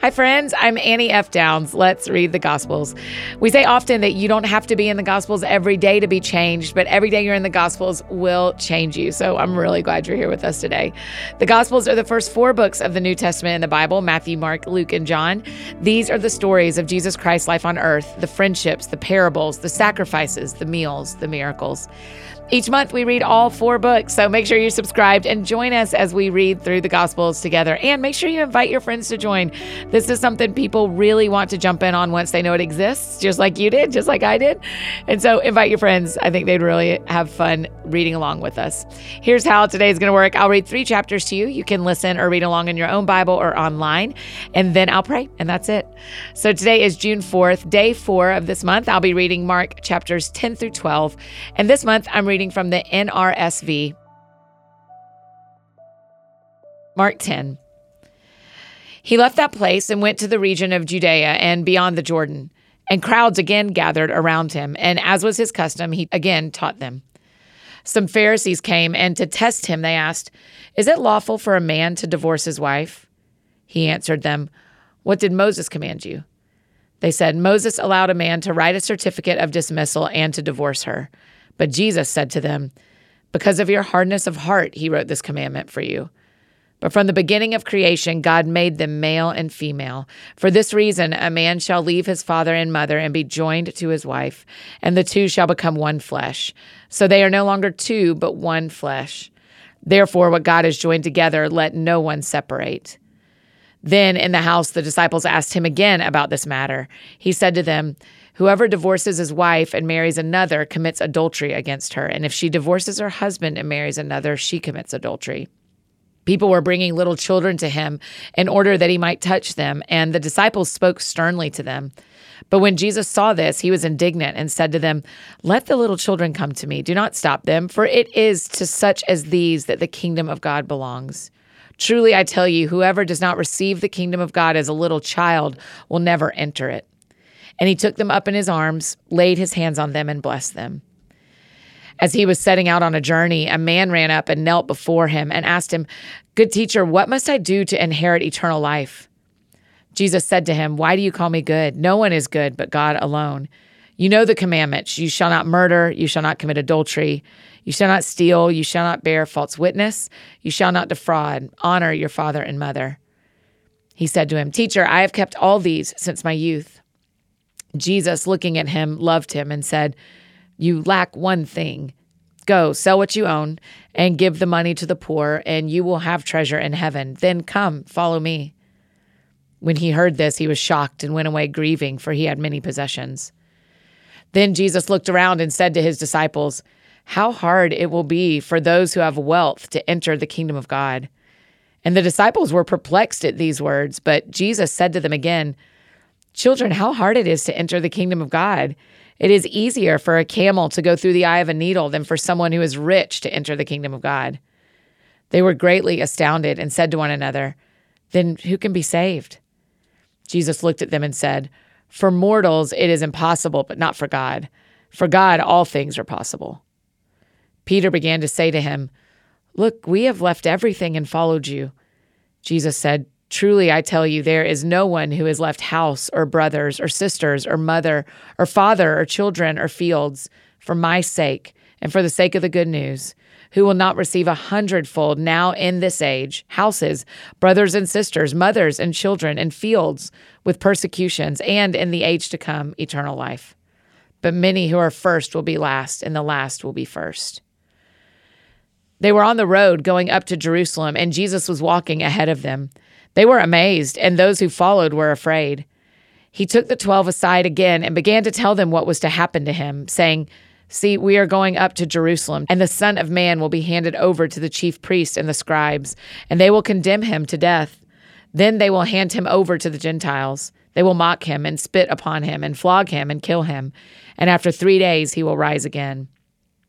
Hi, friends. I'm Annie F. Downs. Let's read the Gospels. We say often that you don't have to be in the Gospels every day to be changed, but every day you're in the Gospels will change you. So I'm really glad you're here with us today. The Gospels are the first four books of the New Testament in the Bible Matthew, Mark, Luke, and John. These are the stories of Jesus Christ's life on earth the friendships, the parables, the sacrifices, the meals, the miracles. Each month, we read all four books, so make sure you're subscribed and join us as we read through the Gospels together. And make sure you invite your friends to join. This is something people really want to jump in on once they know it exists, just like you did, just like I did. And so, invite your friends. I think they'd really have fun reading along with us. Here's how today is going to work I'll read three chapters to you. You can listen or read along in your own Bible or online, and then I'll pray, and that's it. So, today is June 4th, day four of this month. I'll be reading Mark chapters 10 through 12. And this month, I'm reading from the NRSV. Mark 10. He left that place and went to the region of Judea and beyond the Jordan. And crowds again gathered around him, and as was his custom, he again taught them. Some Pharisees came, and to test him, they asked, Is it lawful for a man to divorce his wife? He answered them, What did Moses command you? They said, Moses allowed a man to write a certificate of dismissal and to divorce her. But Jesus said to them, Because of your hardness of heart, he wrote this commandment for you. But from the beginning of creation, God made them male and female. For this reason, a man shall leave his father and mother and be joined to his wife, and the two shall become one flesh. So they are no longer two, but one flesh. Therefore, what God has joined together, let no one separate. Then in the house, the disciples asked him again about this matter. He said to them, Whoever divorces his wife and marries another commits adultery against her. And if she divorces her husband and marries another, she commits adultery. People were bringing little children to him in order that he might touch them, and the disciples spoke sternly to them. But when Jesus saw this, he was indignant and said to them, Let the little children come to me. Do not stop them, for it is to such as these that the kingdom of God belongs. Truly, I tell you, whoever does not receive the kingdom of God as a little child will never enter it. And he took them up in his arms, laid his hands on them, and blessed them. As he was setting out on a journey, a man ran up and knelt before him and asked him, Good teacher, what must I do to inherit eternal life? Jesus said to him, Why do you call me good? No one is good but God alone. You know the commandments you shall not murder, you shall not commit adultery, you shall not steal, you shall not bear false witness, you shall not defraud, honor your father and mother. He said to him, Teacher, I have kept all these since my youth. Jesus, looking at him, loved him and said, You lack one thing. Go, sell what you own and give the money to the poor, and you will have treasure in heaven. Then come, follow me. When he heard this, he was shocked and went away grieving, for he had many possessions. Then Jesus looked around and said to his disciples, How hard it will be for those who have wealth to enter the kingdom of God. And the disciples were perplexed at these words, but Jesus said to them again, Children, how hard it is to enter the kingdom of God. It is easier for a camel to go through the eye of a needle than for someone who is rich to enter the kingdom of God. They were greatly astounded and said to one another, Then who can be saved? Jesus looked at them and said, For mortals it is impossible, but not for God. For God all things are possible. Peter began to say to him, Look, we have left everything and followed you. Jesus said, Truly, I tell you, there is no one who has left house or brothers or sisters or mother or father or children or fields for my sake and for the sake of the good news, who will not receive a hundredfold now in this age houses, brothers and sisters, mothers and children, and fields with persecutions, and in the age to come, eternal life. But many who are first will be last, and the last will be first. They were on the road going up to Jerusalem, and Jesus was walking ahead of them. They were amazed, and those who followed were afraid. He took the twelve aside again and began to tell them what was to happen to him, saying, See, we are going up to Jerusalem, and the Son of Man will be handed over to the chief priests and the scribes, and they will condemn him to death. Then they will hand him over to the Gentiles. They will mock him and spit upon him and flog him and kill him. And after three days he will rise again.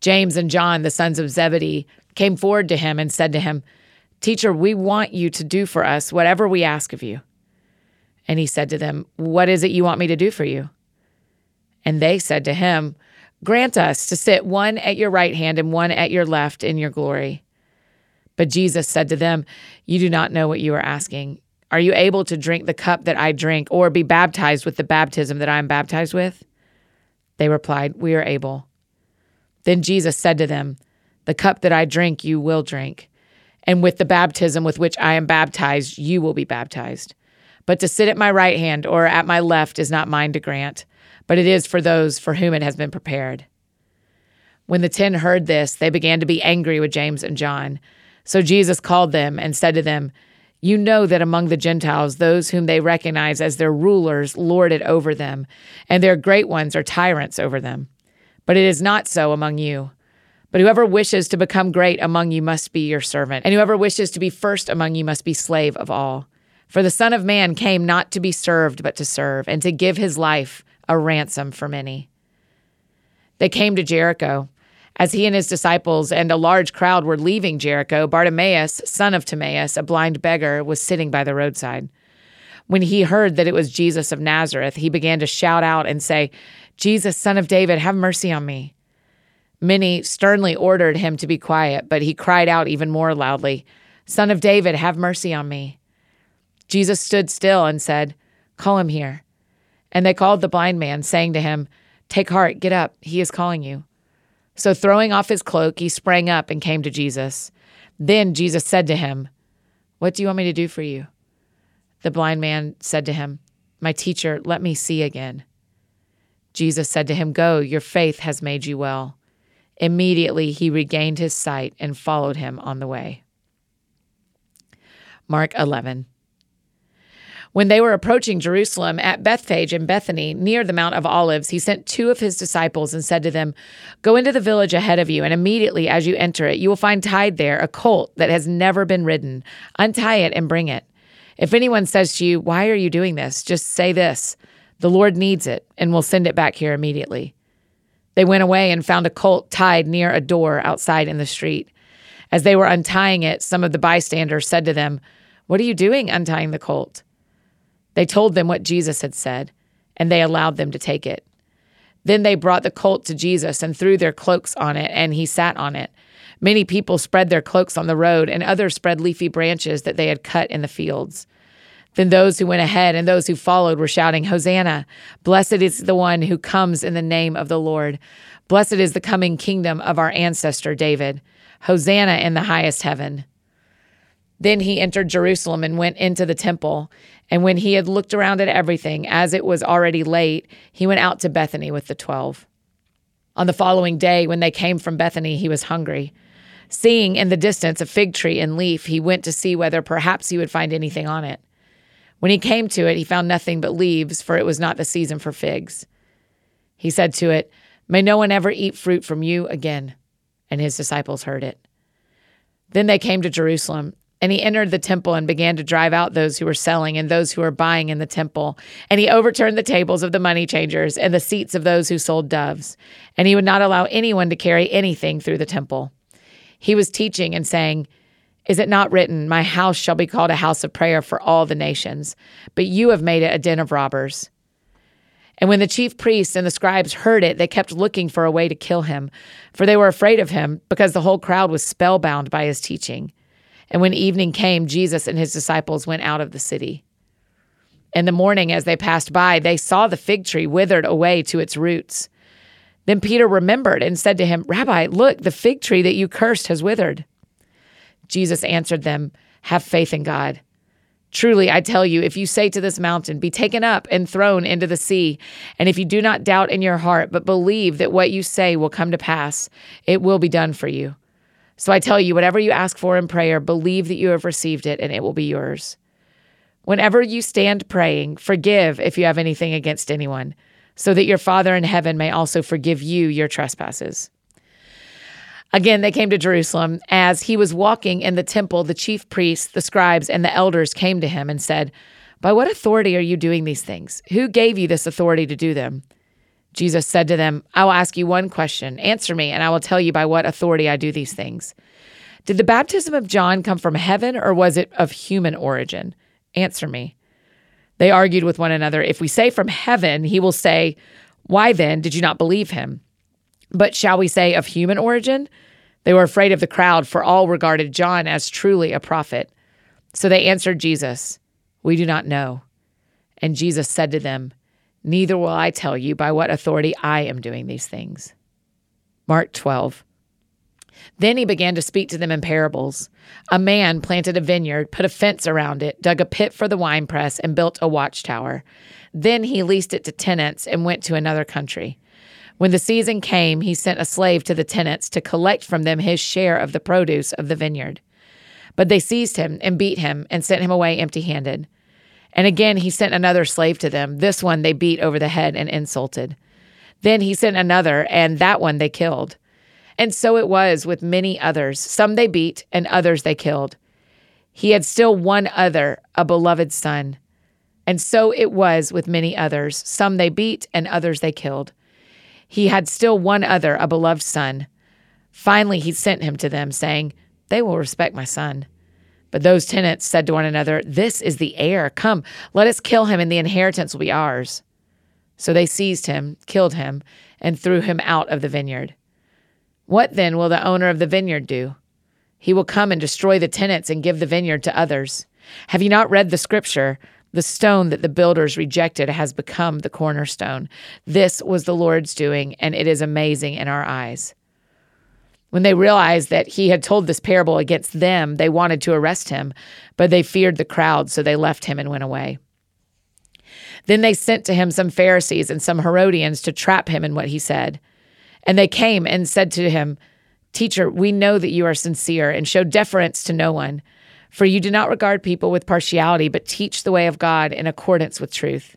James and John, the sons of Zebedee, came forward to him and said to him, Teacher, we want you to do for us whatever we ask of you. And he said to them, What is it you want me to do for you? And they said to him, Grant us to sit one at your right hand and one at your left in your glory. But Jesus said to them, You do not know what you are asking. Are you able to drink the cup that I drink, or be baptized with the baptism that I am baptized with? They replied, We are able. Then Jesus said to them, The cup that I drink, you will drink, and with the baptism with which I am baptized, you will be baptized. But to sit at my right hand or at my left is not mine to grant, but it is for those for whom it has been prepared. When the ten heard this, they began to be angry with James and John. So Jesus called them and said to them, You know that among the Gentiles, those whom they recognize as their rulers lord it over them, and their great ones are tyrants over them. But it is not so among you. But whoever wishes to become great among you must be your servant, and whoever wishes to be first among you must be slave of all. For the Son of Man came not to be served, but to serve, and to give his life a ransom for many. They came to Jericho. As he and his disciples and a large crowd were leaving Jericho, Bartimaeus, son of Timaeus, a blind beggar, was sitting by the roadside. When he heard that it was Jesus of Nazareth, he began to shout out and say, Jesus, son of David, have mercy on me. Many sternly ordered him to be quiet, but he cried out even more loudly, Son of David, have mercy on me. Jesus stood still and said, Call him here. And they called the blind man, saying to him, Take heart, get up, he is calling you. So throwing off his cloak, he sprang up and came to Jesus. Then Jesus said to him, What do you want me to do for you? The blind man said to him, My teacher, let me see again. Jesus said to him, Go, your faith has made you well. Immediately he regained his sight and followed him on the way. Mark 11. When they were approaching Jerusalem at Bethphage and Bethany near the Mount of Olives, he sent two of his disciples and said to them, Go into the village ahead of you, and immediately as you enter it, you will find tied there a colt that has never been ridden. Untie it and bring it. If anyone says to you, Why are you doing this? just say this The Lord needs it, and will send it back here immediately. They went away and found a colt tied near a door outside in the street. As they were untying it, some of the bystanders said to them, What are you doing untying the colt? They told them what Jesus had said, and they allowed them to take it. Then they brought the colt to Jesus and threw their cloaks on it, and he sat on it. Many people spread their cloaks on the road, and others spread leafy branches that they had cut in the fields. Then those who went ahead and those who followed were shouting, Hosanna! Blessed is the one who comes in the name of the Lord. Blessed is the coming kingdom of our ancestor David. Hosanna in the highest heaven. Then he entered Jerusalem and went into the temple. And when he had looked around at everything, as it was already late, he went out to Bethany with the twelve. On the following day, when they came from Bethany, he was hungry. Seeing in the distance a fig tree in leaf, he went to see whether perhaps he would find anything on it. When he came to it, he found nothing but leaves, for it was not the season for figs. He said to it, May no one ever eat fruit from you again. And his disciples heard it. Then they came to Jerusalem. And he entered the temple and began to drive out those who were selling and those who were buying in the temple. And he overturned the tables of the money changers and the seats of those who sold doves. And he would not allow anyone to carry anything through the temple. He was teaching and saying, Is it not written, My house shall be called a house of prayer for all the nations? But you have made it a den of robbers. And when the chief priests and the scribes heard it, they kept looking for a way to kill him, for they were afraid of him, because the whole crowd was spellbound by his teaching. And when evening came, Jesus and his disciples went out of the city. In the morning, as they passed by, they saw the fig tree withered away to its roots. Then Peter remembered and said to him, Rabbi, look, the fig tree that you cursed has withered. Jesus answered them, Have faith in God. Truly, I tell you, if you say to this mountain, Be taken up and thrown into the sea, and if you do not doubt in your heart, but believe that what you say will come to pass, it will be done for you. So I tell you, whatever you ask for in prayer, believe that you have received it and it will be yours. Whenever you stand praying, forgive if you have anything against anyone, so that your Father in heaven may also forgive you your trespasses. Again, they came to Jerusalem. As he was walking in the temple, the chief priests, the scribes, and the elders came to him and said, By what authority are you doing these things? Who gave you this authority to do them? Jesus said to them, I will ask you one question. Answer me, and I will tell you by what authority I do these things. Did the baptism of John come from heaven, or was it of human origin? Answer me. They argued with one another. If we say from heaven, he will say, Why then did you not believe him? But shall we say of human origin? They were afraid of the crowd, for all regarded John as truly a prophet. So they answered Jesus, We do not know. And Jesus said to them, Neither will I tell you by what authority I am doing these things. Mark 12. Then he began to speak to them in parables. A man planted a vineyard, put a fence around it, dug a pit for the winepress, and built a watchtower. Then he leased it to tenants and went to another country. When the season came, he sent a slave to the tenants to collect from them his share of the produce of the vineyard. But they seized him and beat him and sent him away empty handed. And again he sent another slave to them. This one they beat over the head and insulted. Then he sent another, and that one they killed. And so it was with many others. Some they beat, and others they killed. He had still one other, a beloved son. And so it was with many others. Some they beat, and others they killed. He had still one other, a beloved son. Finally, he sent him to them, saying, They will respect my son. But those tenants said to one another, This is the heir. Come, let us kill him, and the inheritance will be ours. So they seized him, killed him, and threw him out of the vineyard. What then will the owner of the vineyard do? He will come and destroy the tenants and give the vineyard to others. Have you not read the scripture? The stone that the builders rejected has become the cornerstone. This was the Lord's doing, and it is amazing in our eyes. When they realized that he had told this parable against them, they wanted to arrest him, but they feared the crowd, so they left him and went away. Then they sent to him some Pharisees and some Herodians to trap him in what he said. And they came and said to him, Teacher, we know that you are sincere and show deference to no one for you do not regard people with partiality, but teach the way of God in accordance with truth.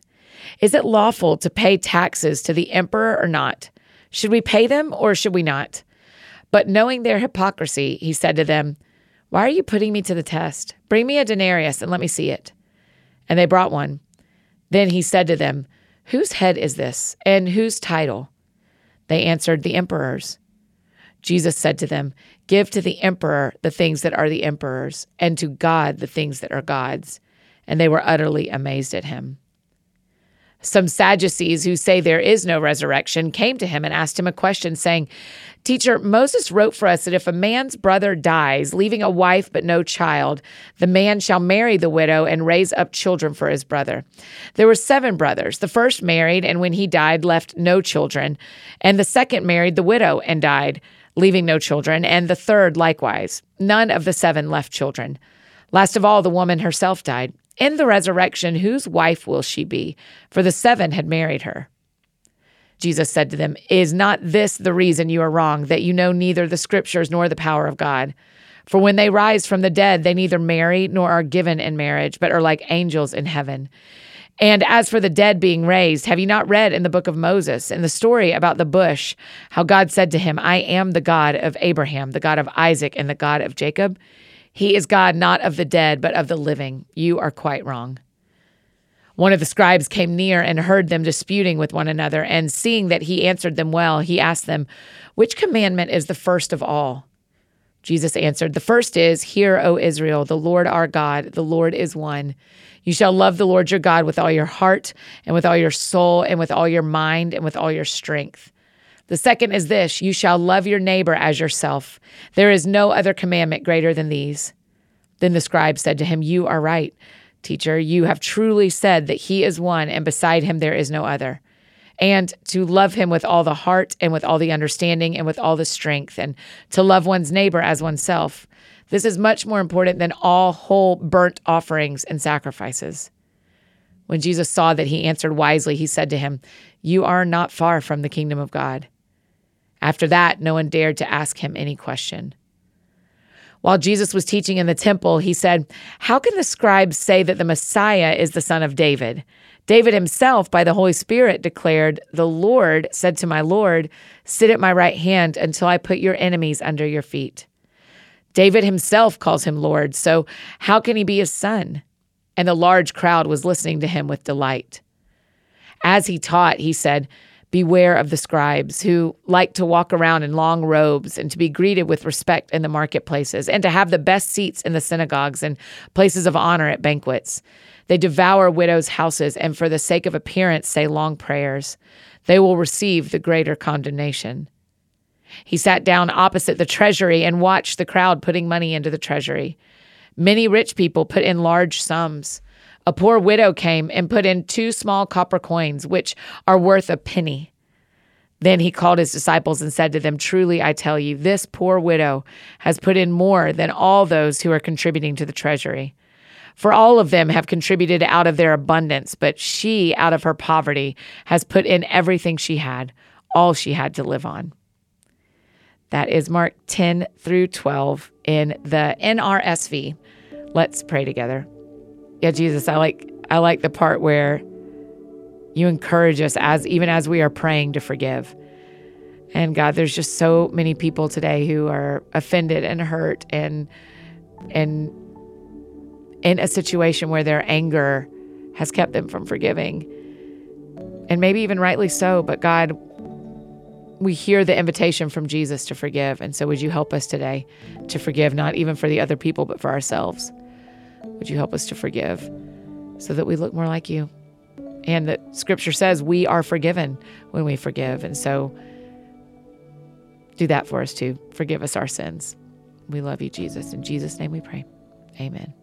Is it lawful to pay taxes to the emperor or not? Should we pay them or should we not? But knowing their hypocrisy, he said to them, Why are you putting me to the test? Bring me a denarius and let me see it. And they brought one. Then he said to them, Whose head is this, and whose title? They answered, The emperor's. Jesus said to them, Give to the emperor the things that are the emperor's, and to God the things that are God's. And they were utterly amazed at him. Some Sadducees who say there is no resurrection came to him and asked him a question, saying, Teacher, Moses wrote for us that if a man's brother dies, leaving a wife but no child, the man shall marry the widow and raise up children for his brother. There were seven brothers. The first married, and when he died, left no children. And the second married the widow and died leaving no children, and the third likewise. None of the seven left children. Last of all, the woman herself died. In the resurrection, whose wife will she be? For the seven had married her. Jesus said to them, Is not this the reason you are wrong, that you know neither the scriptures nor the power of God? For when they rise from the dead, they neither marry nor are given in marriage, but are like angels in heaven. And as for the dead being raised, have you not read in the book of Moses, in the story about the bush, how God said to him, I am the God of Abraham, the God of Isaac, and the God of Jacob? He is God not of the dead, but of the living. You are quite wrong. One of the scribes came near and heard them disputing with one another, and seeing that he answered them well, he asked them, Which commandment is the first of all? Jesus answered, The first is, Hear, O Israel, the Lord our God, the Lord is one. You shall love the Lord your God with all your heart and with all your soul and with all your mind and with all your strength. The second is this you shall love your neighbor as yourself. There is no other commandment greater than these. Then the scribe said to him, You are right, teacher. You have truly said that he is one, and beside him there is no other. And to love him with all the heart and with all the understanding and with all the strength, and to love one's neighbor as oneself. This is much more important than all whole burnt offerings and sacrifices. When Jesus saw that he answered wisely, he said to him, You are not far from the kingdom of God. After that, no one dared to ask him any question. While Jesus was teaching in the temple, he said, How can the scribes say that the Messiah is the son of David? David himself, by the Holy Spirit, declared, The Lord said to my Lord, Sit at my right hand until I put your enemies under your feet. David himself calls him Lord, so how can he be his son? And the large crowd was listening to him with delight. As he taught, he said, Beware of the scribes who like to walk around in long robes and to be greeted with respect in the marketplaces and to have the best seats in the synagogues and places of honor at banquets. They devour widows' houses and for the sake of appearance say long prayers. They will receive the greater condemnation. He sat down opposite the treasury and watched the crowd putting money into the treasury. Many rich people put in large sums. A poor widow came and put in two small copper coins, which are worth a penny. Then he called his disciples and said to them, Truly I tell you, this poor widow has put in more than all those who are contributing to the treasury. For all of them have contributed out of their abundance, but she, out of her poverty, has put in everything she had, all she had to live on. That is Mark 10 through 12 in the NRSV. Let's pray together. Yeah, Jesus, I like I like the part where you encourage us as even as we are praying to forgive. And God, there's just so many people today who are offended and hurt and and in a situation where their anger has kept them from forgiving. And maybe even rightly so, but God, we hear the invitation from Jesus to forgive. And so would you help us today to forgive, not even for the other people, but for ourselves? Would you help us to forgive so that we look more like you? And that scripture says we are forgiven when we forgive. And so do that for us too. Forgive us our sins. We love you, Jesus. In Jesus' name we pray. Amen.